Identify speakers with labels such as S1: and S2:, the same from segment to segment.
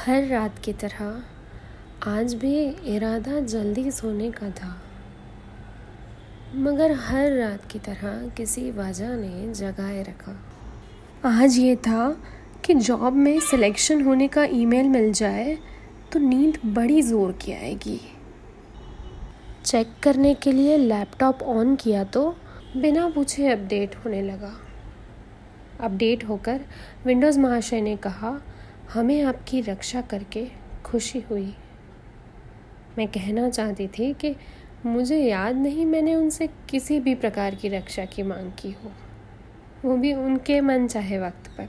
S1: हर रात की तरह, आज भी इरादा जल्दी सोने का था। मगर हर रात की तरह किसी वजह ने जगाए रखा। आज ये था कि जॉब में सिलेक्शन होने का ईमेल मिल जाए तो नींद बड़ी ज़ोर की आएगी। चेक करने के लिए लैपटॉप ऑन किया तो बिना पूछे अपडेट होने लगा। अपडेट होकर विंडोज़ महाशय ने कहा हमें आपकी रक्षा करके खुशी हुई। मैं कहना चाहती थी कि मुझे याद नहीं मैंने उनसे किसी भी प्रकार की रक्षा की मांग की हो। वो भी उनके मन चाहे वक्त पर।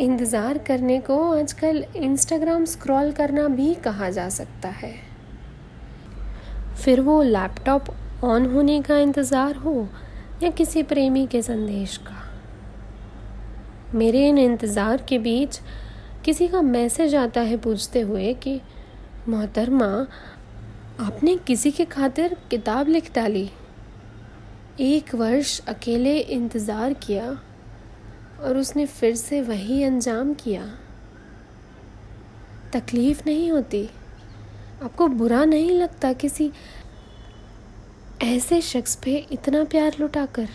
S1: इंतज़ार करने को आजकल इंस्टाग्राम स्क्रॉल करना भी कहा जा सकता है। फिर वो लैपटॉप ऑन होने का इंतज़ार हो या किसी प्रेमी के संदेश का? मेरे इन इंतज़ार के बीच किसी का मैसेज आता है पूछते हुए कि, मोहतरमा, आपने किसी के खातिर किताब लिख डाली? एक वर्ष अकेले इंतज़ार किया और उसने फिर से वही अंजाम किया। तकलीफ़ नहीं होती। आपको बुरा नहीं लगता किसी ऐसे शख्स पे इतना प्यार लुटाकर?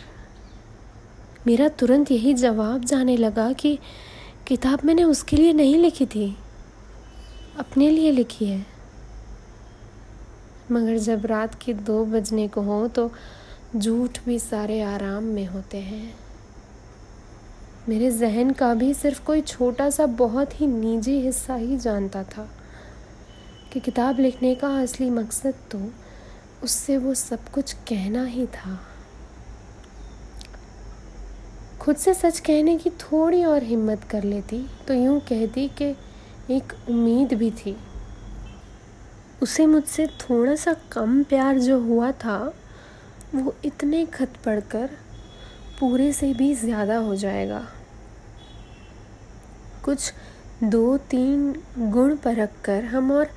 S1: मेरा तुरंत यही जवाब जाने लगा कि किताब मैंने उसके लिए नहीं लिखी थी, अपने लिए लिखी है। मगर जब रात के दो बजने को हो तो झूठ भी सारे आराम में होते हैं। मेरे जहन का भी सिर्फ़ कोई छोटा सा बहुत ही निजी हिस्सा ही जानता था कि किताब लिखने का असली मकसद तो उससे वो सब कुछ कहना ही था। खुद से सच कहने की थोड़ी और हिम्मत कर लेती तो यूँ कहती कि एक उम्मीद भी थी। उसे मुझसे थोड़ा सा कम प्यार जो हुआ था, वो इतने खत पढ़कर पूरे से भी ज़्यादा हो जाएगा। कुछ दो तीन गुण परख कर हम और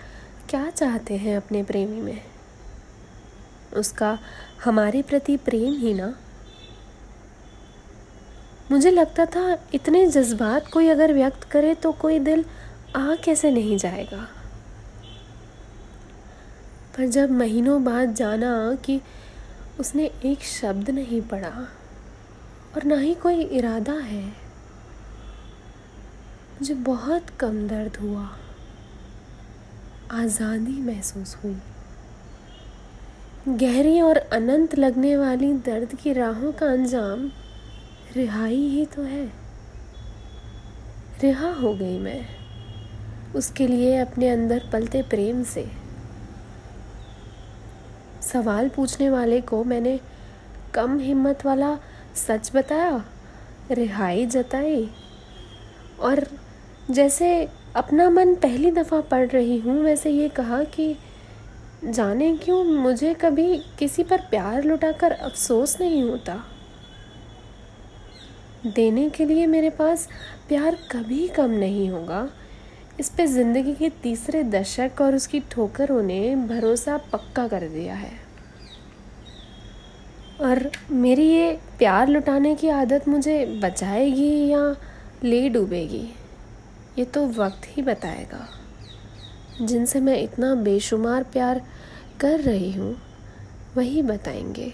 S1: क्या चाहते हैं अपने प्रेमी में? उसका हमारे प्रति प्रेम ही ना। मुझे लगता था, इतने जज्बात कोई अगर व्यक्त करे तो कोई दिल आ कैसे नहीं जाएगा। पर जब महीनों बाद जाना कि उसने एक शब्द नहीं पढ़ा और ना ही कोई इरादा है, मुझे बहुत कम दर्द हुआ, आज़ादी महसूस हुई। गहरी और अनंत लगने वाली दर्द की राहों का अंजाम रिहाई ही तो है। रिहा हो गई मैं। उसके लिए अपने अंदर पलते प्रेम से। सवाल पूछने वाले को मैंने कम हिम्मत वाला सच बताया, रिहाई जताई। और जैसे अपना मन पहली दफ़ा पढ़ रही हूँ, वैसे ये कहा कि जाने क्यों मुझे कभी किसी पर प्यार लुटाकर अफसोस नहीं होता। देने के लिए मेरे पास प्यार कभी कम नहीं होगा। इस पे ज़िंदगी के तीसरे दशक और उसकी ठोकरों ने भरोसा पक्का कर दिया है। और मेरी ये प्यार लुटाने की आदत मुझे बचाएगी या ले डूबेगी, ये तो वक्त ही बताएगा। जिनसे मैं इतना बेशुमार प्यार कर रही हूँ, वही बताएँगे।